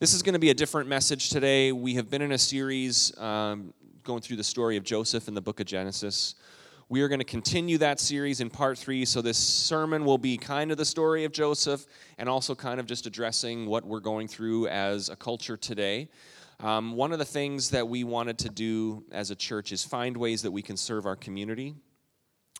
This is going to be a different message today. We have been in a series um, going through the story of Joseph in the book of Genesis. We are going to continue that series in part three. So, this sermon will be kind of the story of Joseph and also kind of just addressing what we're going through as a culture today. Um, one of the things that we wanted to do as a church is find ways that we can serve our community.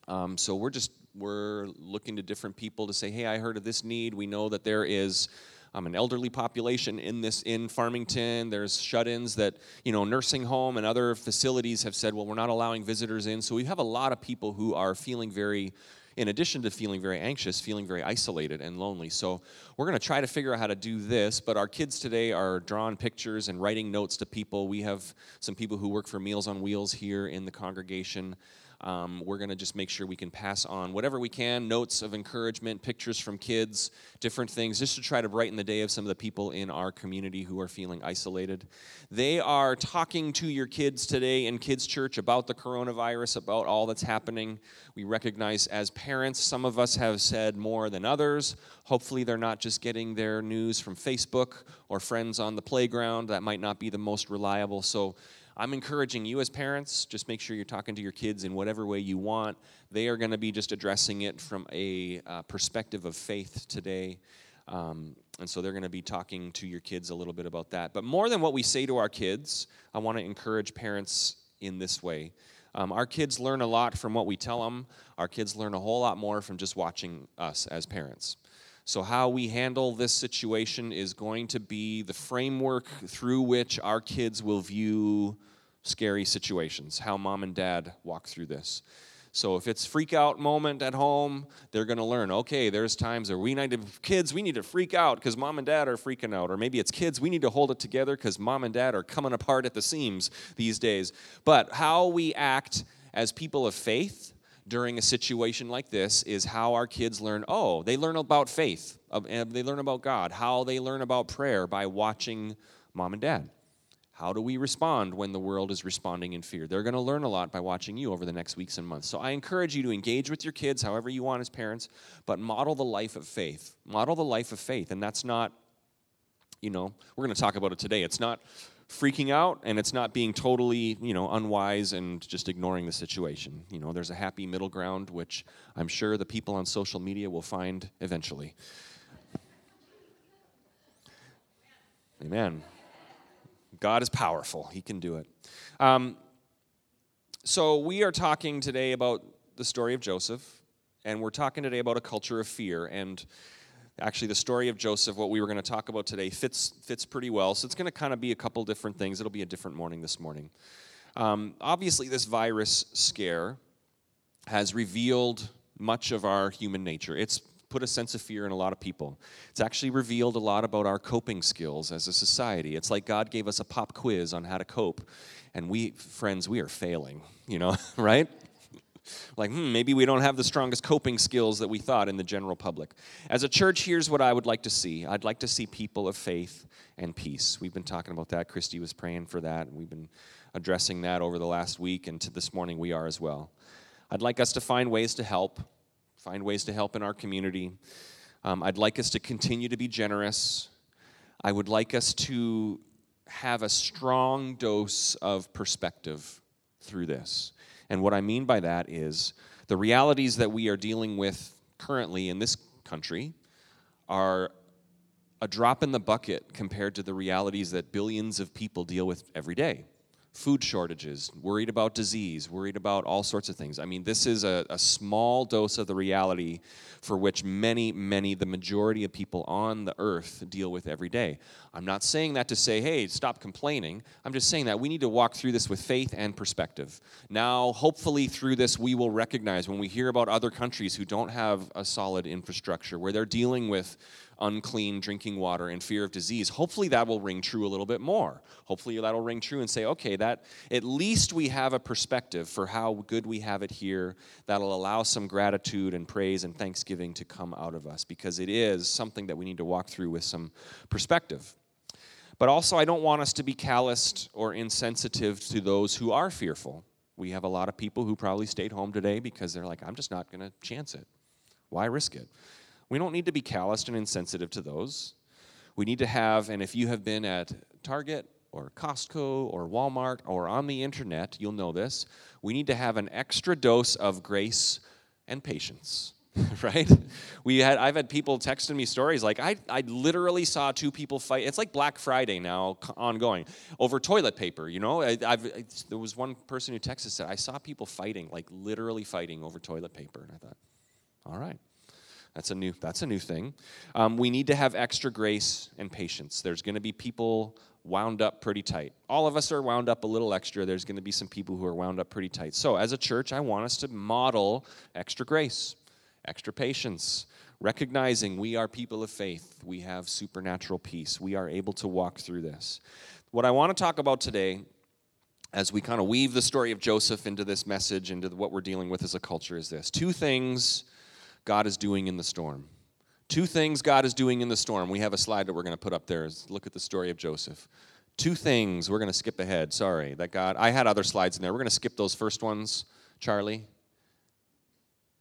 Um, so, we're just we're looking to different people to say, hey, I heard of this need. We know that there is um, an elderly population in this in Farmington. There's shut-ins that you know nursing home and other facilities have said, well, we're not allowing visitors in. So we have a lot of people who are feeling very in addition to feeling very anxious, feeling very isolated and lonely. So, we're going to try to figure out how to do this, but our kids today are drawing pictures and writing notes to people. We have some people who work for Meals on Wheels here in the congregation um, we're going to just make sure we can pass on whatever we can notes of encouragement, pictures from kids, different things, just to try to brighten the day of some of the people in our community who are feeling isolated. They are talking to your kids today in Kids Church about the coronavirus, about all that's happening. We recognize as parents, some of us have said more than others. Hopefully, they're not just getting their news from Facebook or friends on the playground. That might not be the most reliable. So, I'm encouraging you as parents, just make sure you're talking to your kids in whatever way you want. They are going to be just addressing it from a uh, perspective of faith today. Um, and so they're going to be talking to your kids a little bit about that. But more than what we say to our kids, I want to encourage parents in this way. Um, our kids learn a lot from what we tell them. Our kids learn a whole lot more from just watching us as parents. So, how we handle this situation is going to be the framework through which our kids will view scary situations, how mom and dad walk through this. So if it's freak out moment at home, they're going to learn, okay, there's times where we need to kids, we need to freak out because mom and dad are freaking out or maybe it's kids, we need to hold it together cuz mom and dad are coming apart at the seams these days. But how we act as people of faith during a situation like this is how our kids learn, oh, they learn about faith, and they learn about God, how they learn about prayer by watching mom and dad. How do we respond when the world is responding in fear? They're going to learn a lot by watching you over the next weeks and months. So I encourage you to engage with your kids however you want as parents, but model the life of faith. Model the life of faith. And that's not, you know, we're going to talk about it today. It's not freaking out and it's not being totally, you know, unwise and just ignoring the situation. You know, there's a happy middle ground, which I'm sure the people on social media will find eventually. Amen. God is powerful, He can do it. Um, so, we are talking today about the story of Joseph, and we're talking today about a culture of fear. And actually, the story of Joseph, what we were going to talk about today, fits, fits pretty well. So, it's going to kind of be a couple different things. It'll be a different morning this morning. Um, obviously, this virus scare has revealed much of our human nature. It's put a sense of fear in a lot of people. It's actually revealed a lot about our coping skills as a society. It's like God gave us a pop quiz on how to cope, and we, friends, we are failing, you know, right? like, hmm, maybe we don't have the strongest coping skills that we thought in the general public. As a church, here's what I would like to see I'd like to see people of faith and peace. We've been talking about that. Christy was praying for that, we've been addressing that over the last week, and to this morning we are as well. I'd like us to find ways to help find ways to help in our community. Um, I'd like us to continue to be generous. I would like us to have a strong dose of perspective through this. And what I mean by that is the realities that we are dealing with currently in this country are a drop in the bucket compared to the realities that billions of people deal with every day food shortages, worried about disease, worried about all sorts of things. I mean, this is a, a, small dose of the reality for which many, many, the majority of people on the earth deal with every day. I'm not saying that to say, hey, stop complaining. I'm just saying that we need to walk through this with faith and perspective. Now, hopefully, through this, we will recognize when we hear about other countries who don't have a solid infrastructure, where they're dealing with unclean drinking water and fear of disease, hopefully that will ring true a little bit more. Hopefully that'll ring true and say, okay, that at least we have a perspective for how good we have it here that'll allow some gratitude and praise and thanksgiving to come out of us because it is something that we need to walk through with some perspective. But also, I don't want us to be calloused or insensitive to those who are fearful. We have a lot of people who probably stayed home today because they're like, I'm just not going to chance it. Why risk it? We don't need to be calloused and insensitive to those. We need to have, and if you have been at Target or Costco or Walmart or on the internet, you'll know this. We need to have an extra dose of grace and patience. right? We had I've had people texting me stories like I I literally saw two people fight. It's like Black Friday now ongoing over toilet paper. You know, I, have there was one person who texted said I saw people fighting like literally fighting over toilet paper, and I thought, all right. That's a new. That's a new thing. Um, we need to have extra grace and patience. There's going to be people wound up pretty tight. All of us are wound up a little extra. There's going to be some people who are wound up pretty tight. So, as a church, I want us to model extra grace extra patience, recognizing we are people of faith. We have supernatural peace. We are able to walk through this. What I want to talk about today, as we kind of weave the story of Joseph into this message, into what we're dealing with as a culture, is this two things God is doing in the storm. Two things God is doing in the storm. We have a slide that we're going to put up there. Look at the story of Joseph. Two things. We're going to skip ahead. Sorry, that God. I had other slides in there. We're going to skip those first ones. Charlie.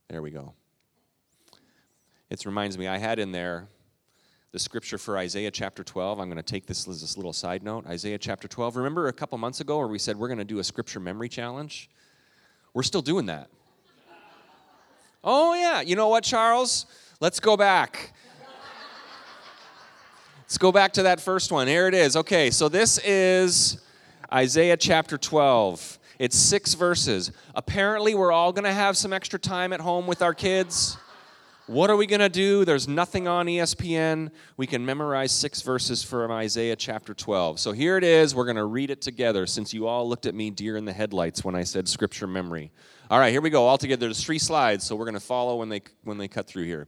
There we go. It reminds me, I had in there the scripture for Isaiah chapter 12. I'm going to take this as this little side note. Isaiah chapter 12. Remember a couple months ago where we said we're going to do a scripture memory challenge? We're still doing that. Oh, yeah. You know what, Charles? Let's go back. Let's go back to that first one. Here it is. Okay, so this is Isaiah chapter 12. It's six verses. Apparently, we're all going to have some extra time at home with our kids. What are we going to do? There's nothing on ESPN. We can memorize six verses from Isaiah chapter 12. So here it is. We're going to read it together since you all looked at me deer in the headlights when I said scripture memory. All right, here we go. All together. There's three slides, so we're going to follow when they when they cut through here.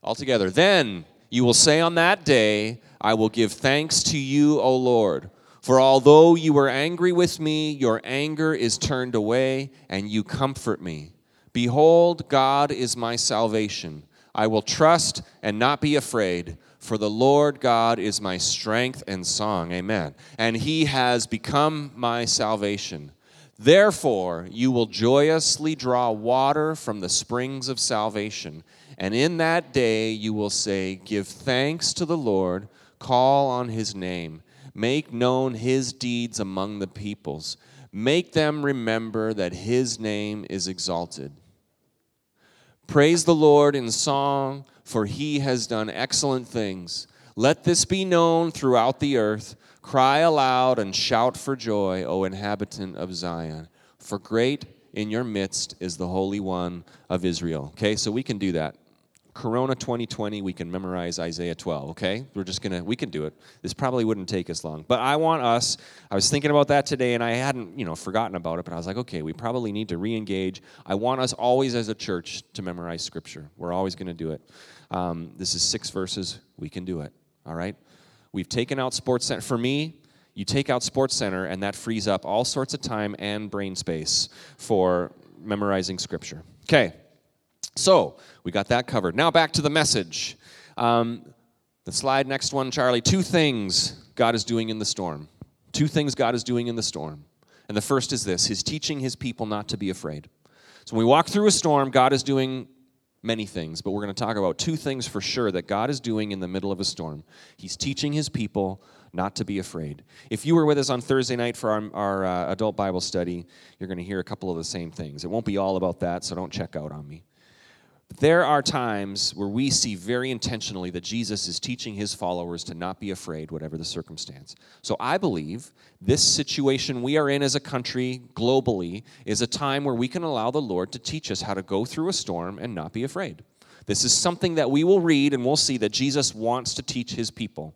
All together. Then you will say on that day, I will give thanks to you, O Lord. For although you were angry with me, your anger is turned away, and you comfort me. Behold, God is my salvation. I will trust and not be afraid, for the Lord God is my strength and song. Amen. And he has become my salvation. Therefore, you will joyously draw water from the springs of salvation. And in that day you will say, Give thanks to the Lord, call on his name, make known his deeds among the peoples, make them remember that his name is exalted. Praise the Lord in song, for he has done excellent things. Let this be known throughout the earth. Cry aloud and shout for joy, O inhabitant of Zion, for great in your midst is the Holy One of Israel. Okay, so we can do that. Corona 2020, we can memorize Isaiah 12, okay? We're just gonna, we can do it. This probably wouldn't take us long. But I want us, I was thinking about that today and I hadn't, you know, forgotten about it, but I was like, okay, we probably need to re engage. I want us always as a church to memorize Scripture. We're always gonna do it. Um, this is six verses, we can do it, all right? We've taken out Sports Center. For me, you take out Sports Center and that frees up all sorts of time and brain space for memorizing Scripture. Okay. So, we got that covered. Now, back to the message. Um, the slide, next one, Charlie. Two things God is doing in the storm. Two things God is doing in the storm. And the first is this He's teaching His people not to be afraid. So, when we walk through a storm, God is doing many things, but we're going to talk about two things for sure that God is doing in the middle of a storm. He's teaching His people not to be afraid. If you were with us on Thursday night for our, our uh, adult Bible study, you're going to hear a couple of the same things. It won't be all about that, so don't check out on me. There are times where we see very intentionally that Jesus is teaching his followers to not be afraid, whatever the circumstance. So I believe this situation we are in as a country globally is a time where we can allow the Lord to teach us how to go through a storm and not be afraid. This is something that we will read and we'll see that Jesus wants to teach his people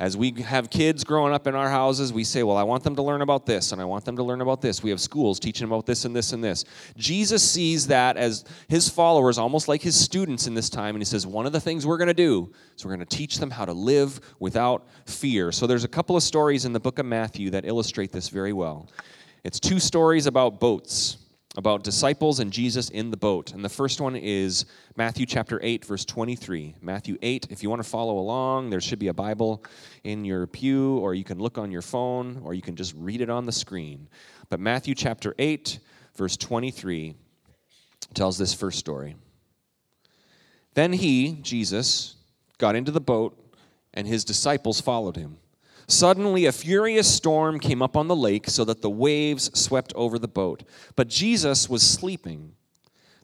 as we have kids growing up in our houses, we say, Well, I want them to learn about this, and I want them to learn about this. We have schools teaching about this and this and this. Jesus sees that as his followers, almost like his students in this time, and he says, One of the things we're going to do is we're going to teach them how to live without fear. So there's a couple of stories in the book of Matthew that illustrate this very well. It's two stories about boats about disciples and Jesus in the boat. And the first one is Matthew chapter 8, verse 23. Matthew 8, if you want to follow along, there should be a Bible in your pew, or you can look on your phone, or you can just read it on the screen. But Matthew chapter 8, verse 23, tells this first story. Then he, Jesus, got into the boat and his disciples followed him. Suddenly, a furious storm came up on the lake so that the waves swept over the boat. But Jesus was sleeping.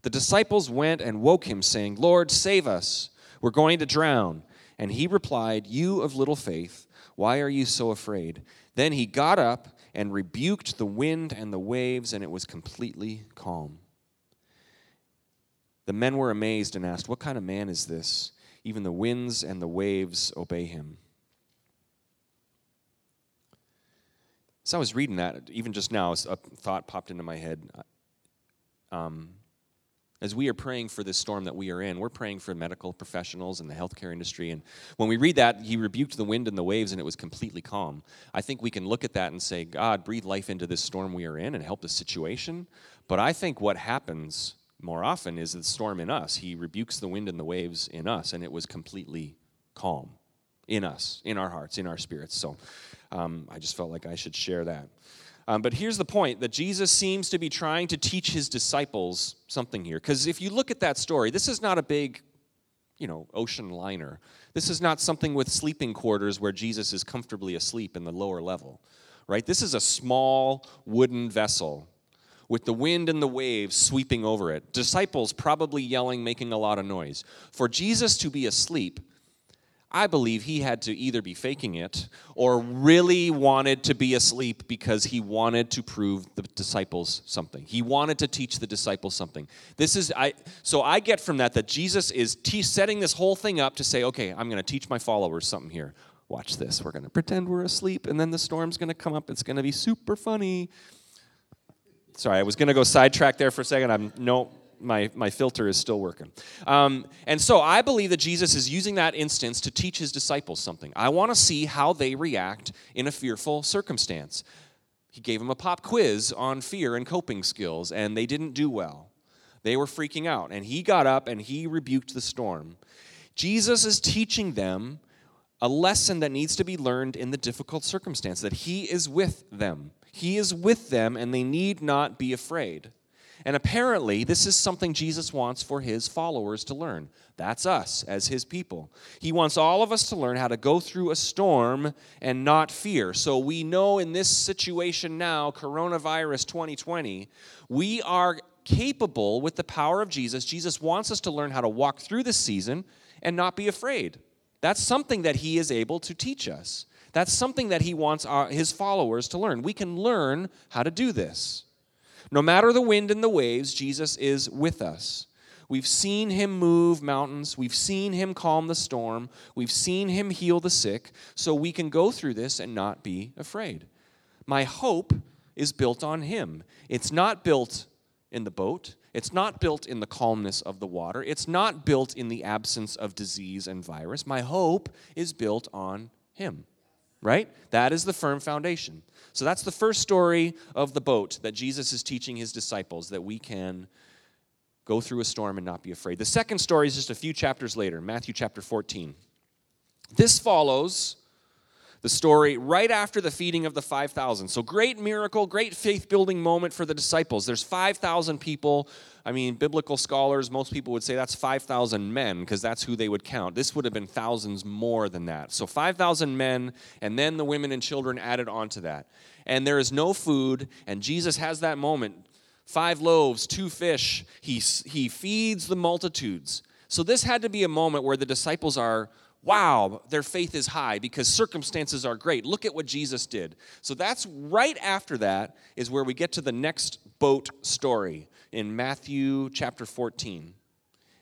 The disciples went and woke him, saying, Lord, save us. We're going to drown. And he replied, You of little faith, why are you so afraid? Then he got up and rebuked the wind and the waves, and it was completely calm. The men were amazed and asked, What kind of man is this? Even the winds and the waves obey him. So I was reading that, even just now, a thought popped into my head. Um, as we are praying for this storm that we are in, we're praying for medical professionals and the healthcare industry. And when we read that, he rebuked the wind and the waves and it was completely calm. I think we can look at that and say, God, breathe life into this storm we are in and help the situation. But I think what happens more often is the storm in us. He rebukes the wind and the waves in us, and it was completely calm in us, in our hearts, in our spirits. So um, I just felt like I should share that. Um, but here's the point that Jesus seems to be trying to teach his disciples something here. Because if you look at that story, this is not a big, you know, ocean liner. This is not something with sleeping quarters where Jesus is comfortably asleep in the lower level, right? This is a small wooden vessel with the wind and the waves sweeping over it. Disciples probably yelling, making a lot of noise. For Jesus to be asleep, I believe he had to either be faking it or really wanted to be asleep because he wanted to prove the disciples something. He wanted to teach the disciples something. This is I so I get from that that Jesus is te- setting this whole thing up to say, "Okay, I'm going to teach my followers something here. Watch this. We're going to pretend we're asleep and then the storm's going to come up. It's going to be super funny." Sorry, I was going to go sidetrack there for a second. I'm no, my, my filter is still working. Um, and so I believe that Jesus is using that instance to teach his disciples something. I want to see how they react in a fearful circumstance. He gave them a pop quiz on fear and coping skills, and they didn't do well. They were freaking out, and he got up and he rebuked the storm. Jesus is teaching them a lesson that needs to be learned in the difficult circumstance that he is with them. He is with them, and they need not be afraid. And apparently, this is something Jesus wants for his followers to learn. That's us as his people. He wants all of us to learn how to go through a storm and not fear. So we know in this situation now, coronavirus 2020, we are capable with the power of Jesus. Jesus wants us to learn how to walk through this season and not be afraid. That's something that he is able to teach us. That's something that he wants our, his followers to learn. We can learn how to do this. No matter the wind and the waves, Jesus is with us. We've seen him move mountains. We've seen him calm the storm. We've seen him heal the sick. So we can go through this and not be afraid. My hope is built on him. It's not built in the boat. It's not built in the calmness of the water. It's not built in the absence of disease and virus. My hope is built on him right? That is the firm foundation. So that's the first story of the boat that Jesus is teaching his disciples that we can go through a storm and not be afraid. The second story is just a few chapters later, Matthew chapter 14. This follows the story right after the feeding of the 5,000. So, great miracle, great faith building moment for the disciples. There's 5,000 people. I mean, biblical scholars, most people would say that's 5,000 men because that's who they would count. This would have been thousands more than that. So, 5,000 men, and then the women and children added onto that. And there is no food, and Jesus has that moment five loaves, two fish. He, he feeds the multitudes. So, this had to be a moment where the disciples are wow, their faith is high because circumstances are great. Look at what Jesus did. So that's right after that is where we get to the next boat story in Matthew chapter 14.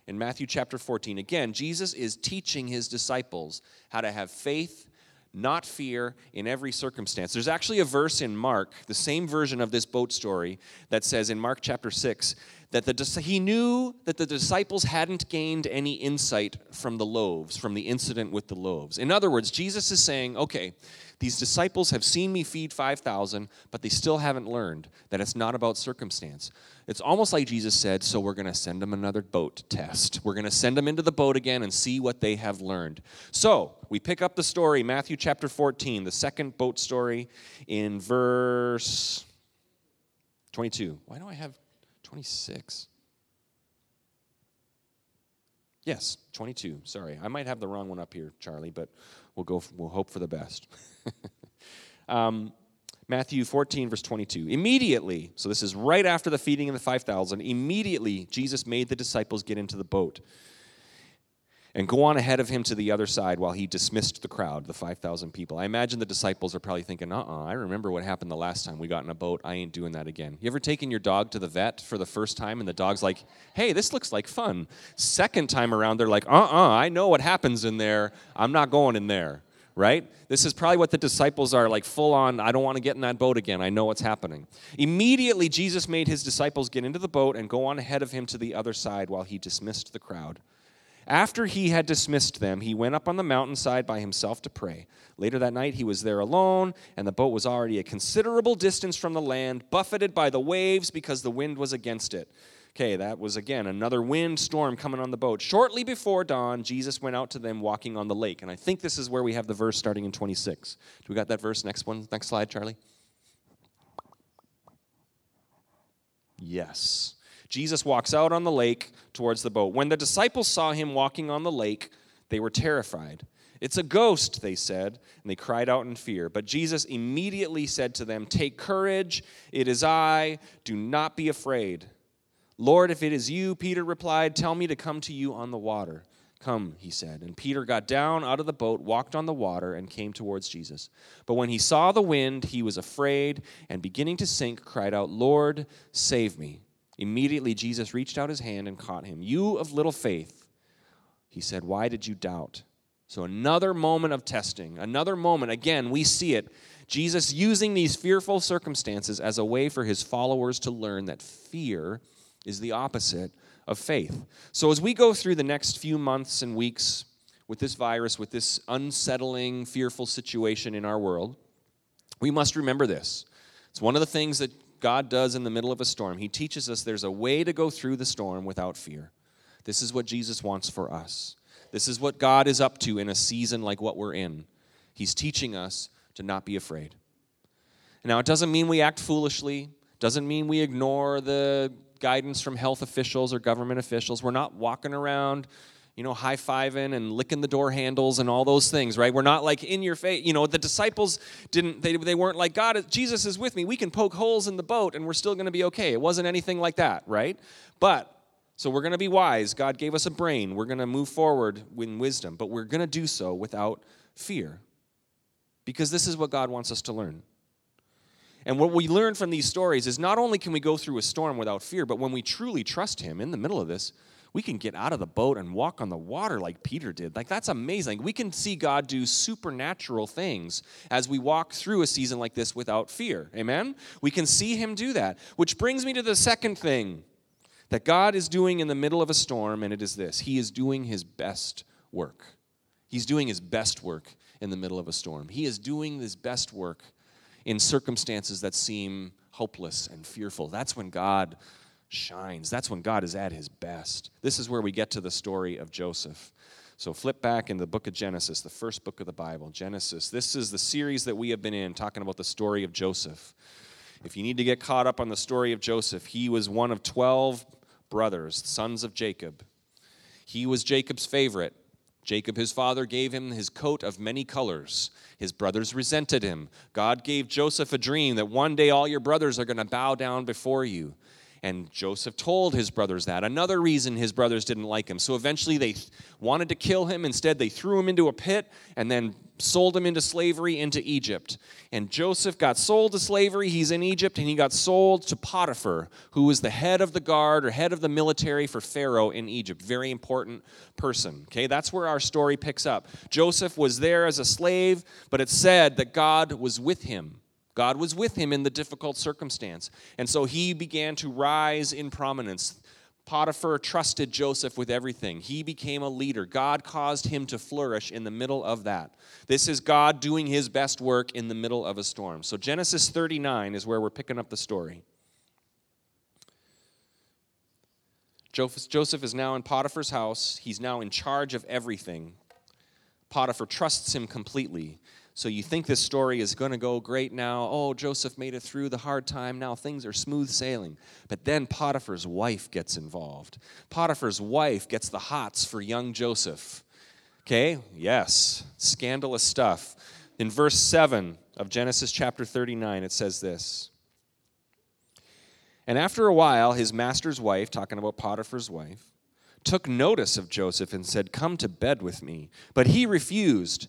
In Matthew chapter 14, again, Jesus is teaching his disciples how to have faith, not fear, in every circumstance. There's actually a verse in Mark, the same version of this boat story, that says in Mark chapter 6 that the, he knew that the disciples hadn't gained any insight from the loaves, from the incident with the loaves. In other words, Jesus is saying, okay, these disciples have seen me feed 5,000, but they still haven't learned that it's not about circumstance. It's almost like Jesus said, so we're going to send them another boat test. We're going to send them into the boat again and see what they have learned. So we pick up the story, Matthew chapter 14, the second boat story, in verse 22. Why do I have 26. Yes, 22. Sorry. I might have the wrong one up here, Charlie, but we'll go. We'll hope for the best. um, Matthew 14, verse 22. Immediately, so this is right after the feeding of the 5,000, immediately Jesus made the disciples get into the boat and go on ahead of him to the other side while he dismissed the crowd, the 5,000 people. I imagine the disciples are probably thinking, uh uh I remember what happened the last time we got in a boat. I ain't doing that again. You ever taken your dog to the vet for the first time and the dog's like, hey, this looks like fun? Second time around, they're like, uh uh I know what happens in there. I'm not going in there, right? This is probably what the disciples are like, full on, I don't want to get in that boat again. I know what's happening. Immediately, Jesus made his disciples get into the boat and go on ahead of him to the other side while he dismissed the crowd. After he had dismissed them, he went up on the mountainside by himself to pray. Later that night, he was there alone, and the boat was already a considerable distance from the land, buffeted by the waves because the wind was against it. Okay, that was again another wind storm coming on the boat. Shortly before dawn, Jesus went out to them walking on the lake. And I think this is where we have the verse starting in 26. Do we got that verse? Next one, next slide, Charlie. Yes. Jesus walks out on the lake towards the boat. When the disciples saw him walking on the lake, they were terrified. It's a ghost, they said, and they cried out in fear. But Jesus immediately said to them, Take courage, it is I, do not be afraid. Lord, if it is you, Peter replied, tell me to come to you on the water. Come, he said. And Peter got down out of the boat, walked on the water, and came towards Jesus. But when he saw the wind, he was afraid, and beginning to sink, cried out, Lord, save me. Immediately, Jesus reached out his hand and caught him. You of little faith, he said, why did you doubt? So, another moment of testing, another moment. Again, we see it. Jesus using these fearful circumstances as a way for his followers to learn that fear is the opposite of faith. So, as we go through the next few months and weeks with this virus, with this unsettling, fearful situation in our world, we must remember this. It's one of the things that God does in the middle of a storm. He teaches us there's a way to go through the storm without fear. This is what Jesus wants for us. This is what God is up to in a season like what we're in. He's teaching us to not be afraid. Now, it doesn't mean we act foolishly, doesn't mean we ignore the guidance from health officials or government officials. We're not walking around you know, high fiving and licking the door handles and all those things, right? We're not like in your face. You know, the disciples didn't, they, they weren't like, God, Jesus is with me. We can poke holes in the boat and we're still going to be okay. It wasn't anything like that, right? But, so we're going to be wise. God gave us a brain. We're going to move forward in wisdom, but we're going to do so without fear because this is what God wants us to learn. And what we learn from these stories is not only can we go through a storm without fear, but when we truly trust Him in the middle of this, we can get out of the boat and walk on the water like Peter did. Like, that's amazing. We can see God do supernatural things as we walk through a season like this without fear. Amen? We can see Him do that. Which brings me to the second thing that God is doing in the middle of a storm, and it is this He is doing His best work. He's doing His best work in the middle of a storm. He is doing His best work in circumstances that seem hopeless and fearful. That's when God shines. That's when God is at his best. This is where we get to the story of Joseph. So flip back in the book of Genesis, the first book of the Bible, Genesis. This is the series that we have been in, talking about the story of Joseph. If you need to get caught up on the story of Joseph, he was one of 12 brothers, sons of Jacob. He was Jacob's favorite. Jacob, his father, gave him his coat of many colors. His brothers resented him. God gave Joseph a dream that one day all your brothers are going to bow down before you. And Joseph told his brothers that. Another reason his brothers didn't like him. So eventually they wanted to kill him. Instead, they threw him into a pit and then sold him into slavery into Egypt. And Joseph got sold to slavery. He's in Egypt and he got sold to Potiphar, who was the head of the guard or head of the military for Pharaoh in Egypt. Very important person. Okay, that's where our story picks up. Joseph was there as a slave, but it said that God was with him. God was with him in the difficult circumstance. And so he began to rise in prominence. Potiphar trusted Joseph with everything. He became a leader. God caused him to flourish in the middle of that. This is God doing his best work in the middle of a storm. So Genesis 39 is where we're picking up the story. Joseph is now in Potiphar's house. He's now in charge of everything. Potiphar trusts him completely. So you think this story is going to go great now. Oh, Joseph made it through the hard time. Now things are smooth sailing. But then Potiphar's wife gets involved. Potiphar's wife gets the hots for young Joseph. Okay, yes, scandalous stuff. In verse 7 of Genesis chapter 39, it says this. And after a while, his master's wife, talking about Potiphar's wife, took notice of Joseph and said, Come to bed with me. But he refused.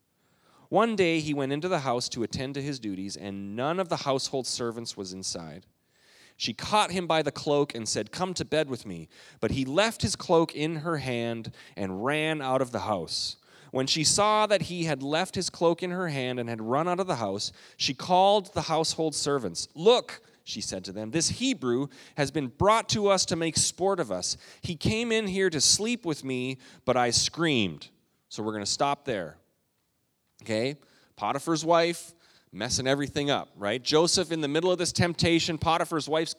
One day he went into the house to attend to his duties, and none of the household servants was inside. She caught him by the cloak and said, Come to bed with me. But he left his cloak in her hand and ran out of the house. When she saw that he had left his cloak in her hand and had run out of the house, she called the household servants. Look, she said to them, This Hebrew has been brought to us to make sport of us. He came in here to sleep with me, but I screamed. So we're going to stop there. Okay? Potiphar's wife messing everything up, right? Joseph in the middle of this temptation, Potiphar's wife's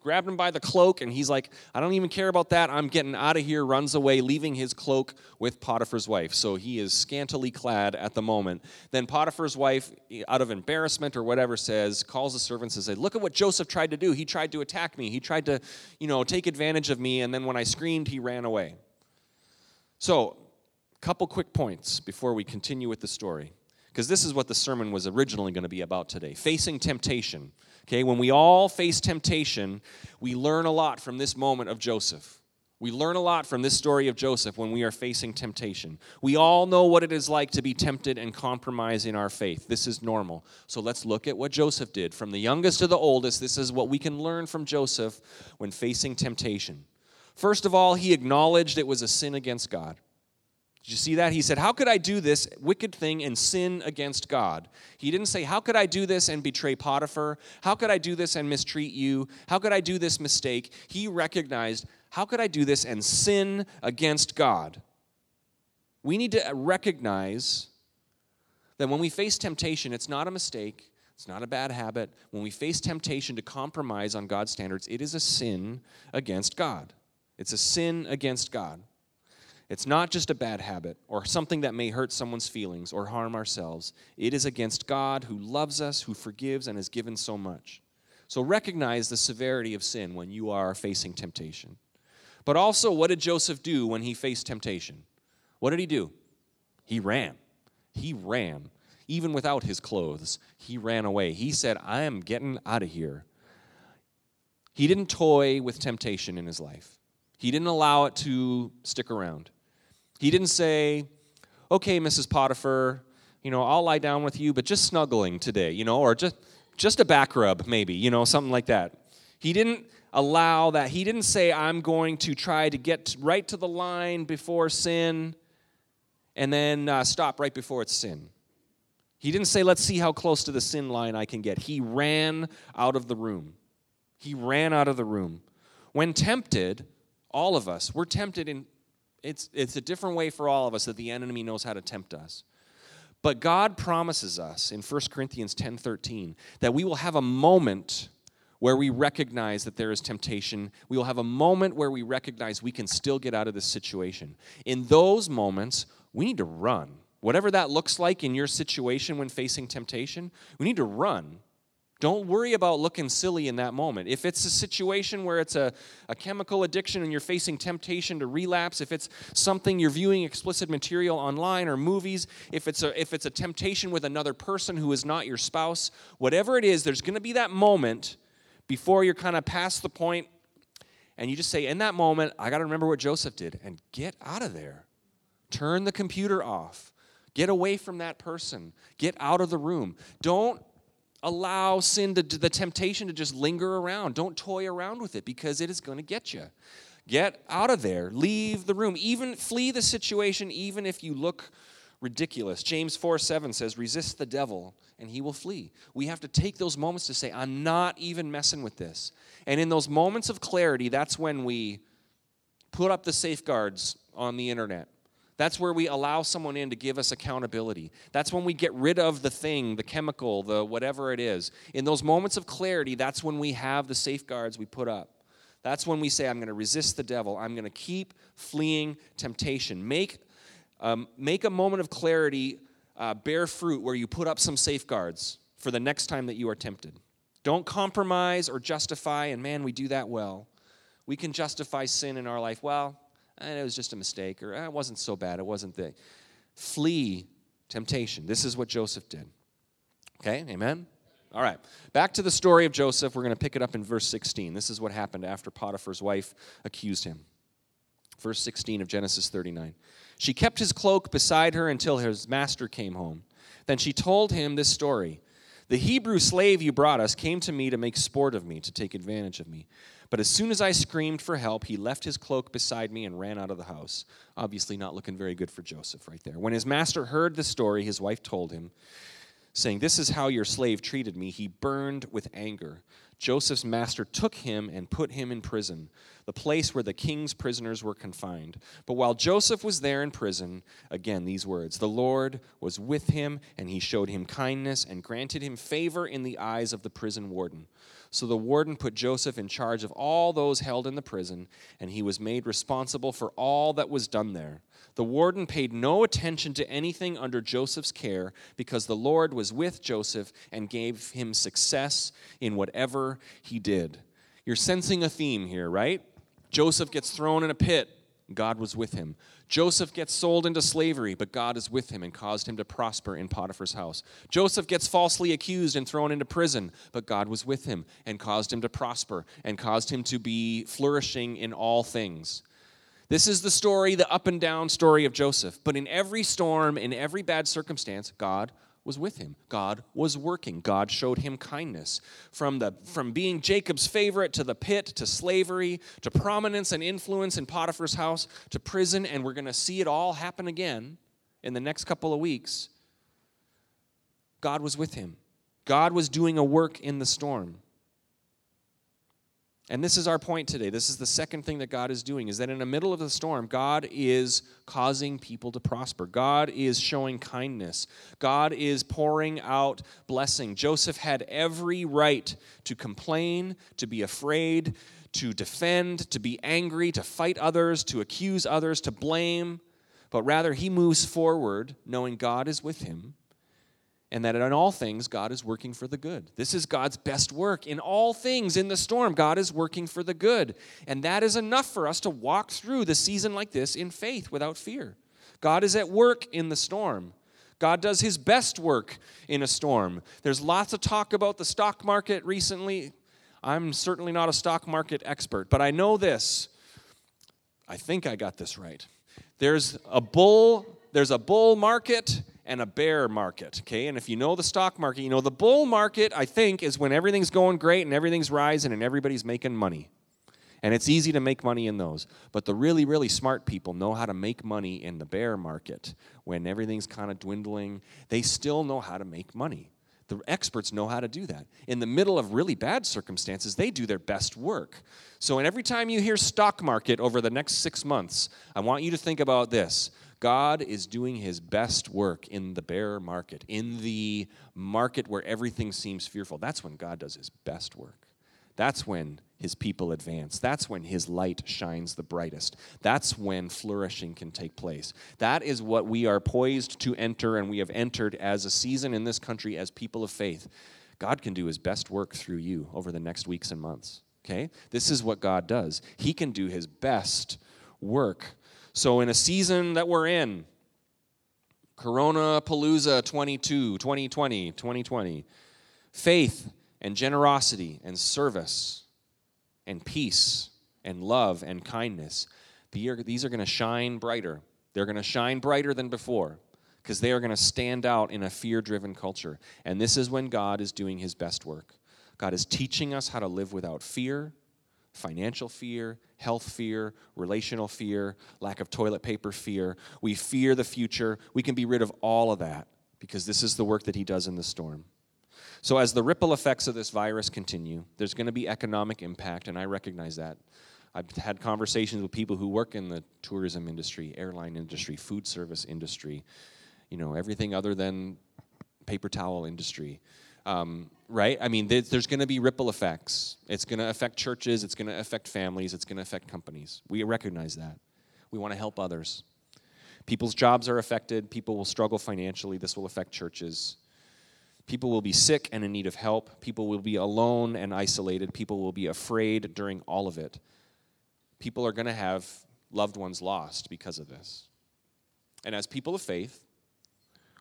grabbed him by the cloak and he's like, I don't even care about that. I'm getting out of here, runs away, leaving his cloak with Potiphar's wife. So he is scantily clad at the moment. Then Potiphar's wife, out of embarrassment or whatever, says, calls the servants and says, Look at what Joseph tried to do. He tried to attack me. He tried to, you know, take advantage of me. And then when I screamed, he ran away. So, couple quick points before we continue with the story because this is what the sermon was originally going to be about today facing temptation. Okay, when we all face temptation, we learn a lot from this moment of Joseph. We learn a lot from this story of Joseph when we are facing temptation. We all know what it is like to be tempted and compromise in our faith. This is normal. So let's look at what Joseph did. From the youngest to the oldest, this is what we can learn from Joseph when facing temptation. First of all, he acknowledged it was a sin against God. Did you see that? He said, How could I do this wicked thing and sin against God? He didn't say, How could I do this and betray Potiphar? How could I do this and mistreat you? How could I do this mistake? He recognized, How could I do this and sin against God? We need to recognize that when we face temptation, it's not a mistake, it's not a bad habit. When we face temptation to compromise on God's standards, it is a sin against God. It's a sin against God. It's not just a bad habit or something that may hurt someone's feelings or harm ourselves. It is against God who loves us, who forgives, and has given so much. So recognize the severity of sin when you are facing temptation. But also, what did Joseph do when he faced temptation? What did he do? He ran. He ran. Even without his clothes, he ran away. He said, I am getting out of here. He didn't toy with temptation in his life, he didn't allow it to stick around. He didn't say, okay, Mrs. Potiphar, you know, I'll lie down with you, but just snuggling today, you know, or just, just a back rub, maybe, you know, something like that. He didn't allow that. He didn't say, I'm going to try to get right to the line before sin and then uh, stop right before it's sin. He didn't say, let's see how close to the sin line I can get. He ran out of the room. He ran out of the room. When tempted, all of us, we're tempted in it's, it's a different way for all of us that the enemy knows how to tempt us. But God promises us in 1 Corinthians 10 13 that we will have a moment where we recognize that there is temptation. We will have a moment where we recognize we can still get out of this situation. In those moments, we need to run. Whatever that looks like in your situation when facing temptation, we need to run. Don't worry about looking silly in that moment. If it's a situation where it's a, a chemical addiction and you're facing temptation to relapse, if it's something you're viewing explicit material online or movies, if it's a, if it's a temptation with another person who is not your spouse, whatever it is, there's going to be that moment before you're kind of past the point and you just say, in that moment, I got to remember what Joseph did and get out of there. Turn the computer off. Get away from that person. Get out of the room. Don't allow sin to the temptation to just linger around. Don't toy around with it because it is going to get you get out of there. Leave the room. Even flee the situation even if you look ridiculous. James 4 7 says resist the devil and he will flee. We have to take those moments to say i'm not even messing with this. And in those moments of clarity that's when we put up the safeguards on the internet That's where we allow someone in to give us accountability. That's when we get rid of the thing, the chemical, the whatever it is. In those moments of clarity, that's when we have the safeguards we put up. That's when we say, I'm going to resist the devil. I'm going to keep fleeing temptation. Make, um, make a moment of clarity uh, bear fruit where you put up some safeguards for the next time that you are tempted. Don't compromise or justify, and man, we do that well. We can justify sin in our life. Well, eh, it was just a mistake, or eh, it wasn't so bad, it wasn't the. Flee temptation. This is what Joseph did. Okay, amen? All right, back to the story of Joseph. We're going to pick it up in verse 16. This is what happened after Potiphar's wife accused him. Verse 16 of Genesis 39. She kept his cloak beside her until his master came home. Then she told him this story The Hebrew slave you brought us came to me to make sport of me, to take advantage of me. But as soon as I screamed for help, he left his cloak beside me and ran out of the house. Obviously, not looking very good for Joseph right there. When his master heard the story, his wife told him saying, This is how your slave treated me. He burned with anger. Joseph's master took him and put him in prison, the place where the king's prisoners were confined. But while Joseph was there in prison, again these words The Lord was with him, and he showed him kindness and granted him favor in the eyes of the prison warden. So the warden put Joseph in charge of all those held in the prison, and he was made responsible for all that was done there. The warden paid no attention to anything under Joseph's care because the Lord was with Joseph and gave him success in whatever he did. You're sensing a theme here, right? Joseph gets thrown in a pit. God was with him. Joseph gets sold into slavery, but God is with him and caused him to prosper in Potiphar's house. Joseph gets falsely accused and thrown into prison, but God was with him and caused him to prosper and caused him to be flourishing in all things. This is the story, the up and down story of Joseph. But in every storm, in every bad circumstance, God was with him. God was working. God showed him kindness. From, the, from being Jacob's favorite to the pit to slavery to prominence and influence in Potiphar's house to prison, and we're going to see it all happen again in the next couple of weeks. God was with him. God was doing a work in the storm. And this is our point today. This is the second thing that God is doing is that in the middle of the storm, God is causing people to prosper. God is showing kindness. God is pouring out blessing. Joseph had every right to complain, to be afraid, to defend, to be angry, to fight others, to accuse others, to blame, but rather he moves forward knowing God is with him and that in all things God is working for the good. This is God's best work. In all things in the storm, God is working for the good. And that is enough for us to walk through the season like this in faith without fear. God is at work in the storm. God does his best work in a storm. There's lots of talk about the stock market recently. I'm certainly not a stock market expert, but I know this. I think I got this right. There's a bull, there's a bull market and a bear market. Okay, and if you know the stock market, you know the bull market, I think, is when everything's going great and everything's rising and everybody's making money. And it's easy to make money in those. But the really, really smart people know how to make money in the bear market when everything's kind of dwindling. They still know how to make money. The experts know how to do that. In the middle of really bad circumstances, they do their best work. So, and every time you hear stock market over the next six months, I want you to think about this. God is doing his best work in the bear market, in the market where everything seems fearful. That's when God does his best work. That's when his people advance. That's when his light shines the brightest. That's when flourishing can take place. That is what we are poised to enter, and we have entered as a season in this country as people of faith. God can do his best work through you over the next weeks and months. Okay? This is what God does. He can do his best work so, in a season that we're in, Corona Palooza 22, 2020, 2020, faith and generosity and service and peace and love and kindness, these are going to shine brighter. They're going to shine brighter than before because they are going to stand out in a fear driven culture. And this is when God is doing his best work. God is teaching us how to live without fear financial fear, health fear, relational fear, lack of toilet paper fear. We fear the future. We can be rid of all of that because this is the work that He does in the storm. So, as the ripple effects of this virus continue, there's going to be economic impact, and I recognize that. I've had conversations with people who work in the tourism industry, airline industry, food service industry, you know, everything other than paper towel industry. Um, right? I mean, there's going to be ripple effects. It's going to affect churches, it's going to affect families, it's going to affect companies. We recognize that. We want to help others. People's jobs are affected, people will struggle financially, this will affect churches. People will be sick and in need of help. People will be alone and isolated. People will be afraid during all of it. People are going to have loved ones lost because of this. And as people of faith,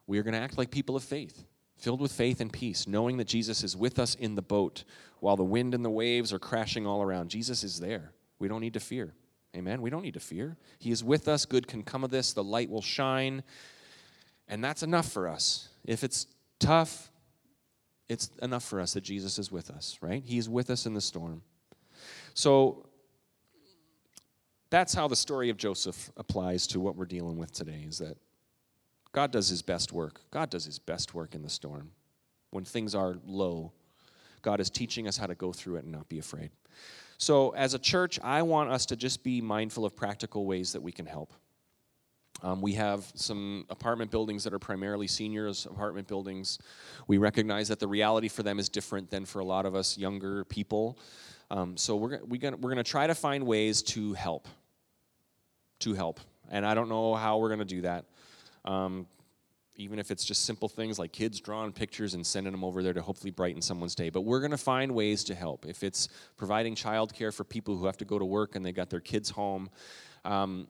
we are going to act like people of faith, filled with faith and peace, knowing that Jesus is with us in the boat while the wind and the waves are crashing all around. Jesus is there. We don't need to fear. Amen. We don't need to fear. He is with us. Good can come of this. The light will shine. And that's enough for us. If it's tough, it's enough for us that Jesus is with us, right? He's with us in the storm. So that's how the story of Joseph applies to what we're dealing with today is that God does his best work. God does his best work in the storm. When things are low, God is teaching us how to go through it and not be afraid. So, as a church, I want us to just be mindful of practical ways that we can help. Um, we have some apartment buildings that are primarily seniors apartment buildings. We recognize that the reality for them is different than for a lot of us younger people. Um, so we're, we gonna, we're going to try to find ways to help. To help. And I don't know how we're going to do that. Um, even if it's just simple things like kids drawing pictures and sending them over there to hopefully brighten someone's day. But we're going to find ways to help. If it's providing childcare for people who have to go to work and they got their kids home, um,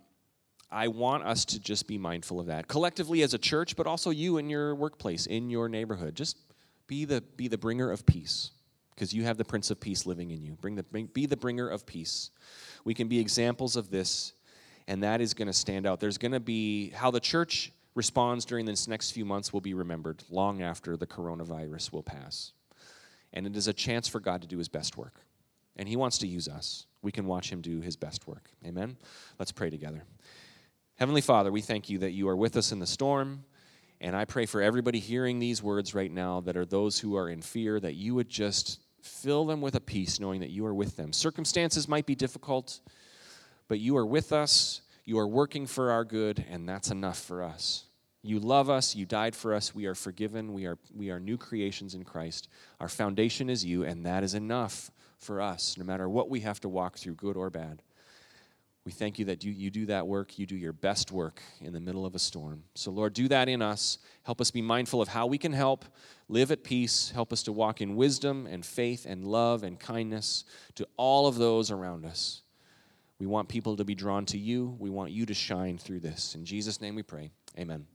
I want us to just be mindful of that collectively as a church, but also you in your workplace, in your neighborhood. Just be the be the bringer of peace because you have the Prince of Peace living in you. Bring the be the bringer of peace. We can be examples of this, and that is going to stand out. There's going to be how the church responds during this next few months will be remembered long after the coronavirus will pass. And it is a chance for God to do his best work. And he wants to use us. We can watch him do his best work. Amen? Let's pray together. Heavenly Father, we thank you that you are with us in the storm. And I pray for everybody hearing these words right now that are those who are in fear, that you would just fill them with a peace, knowing that you are with them. Circumstances might be difficult, but you are with us. You are working for our good, and that's enough for us. You love us, you died for us, we are forgiven, we are, we are new creations in Christ. Our foundation is you, and that is enough for us, no matter what we have to walk through, good or bad. We thank you that you, you do that work, you do your best work in the middle of a storm. So, Lord, do that in us. Help us be mindful of how we can help, live at peace, help us to walk in wisdom and faith and love and kindness to all of those around us. We want people to be drawn to you. We want you to shine through this. In Jesus' name we pray. Amen.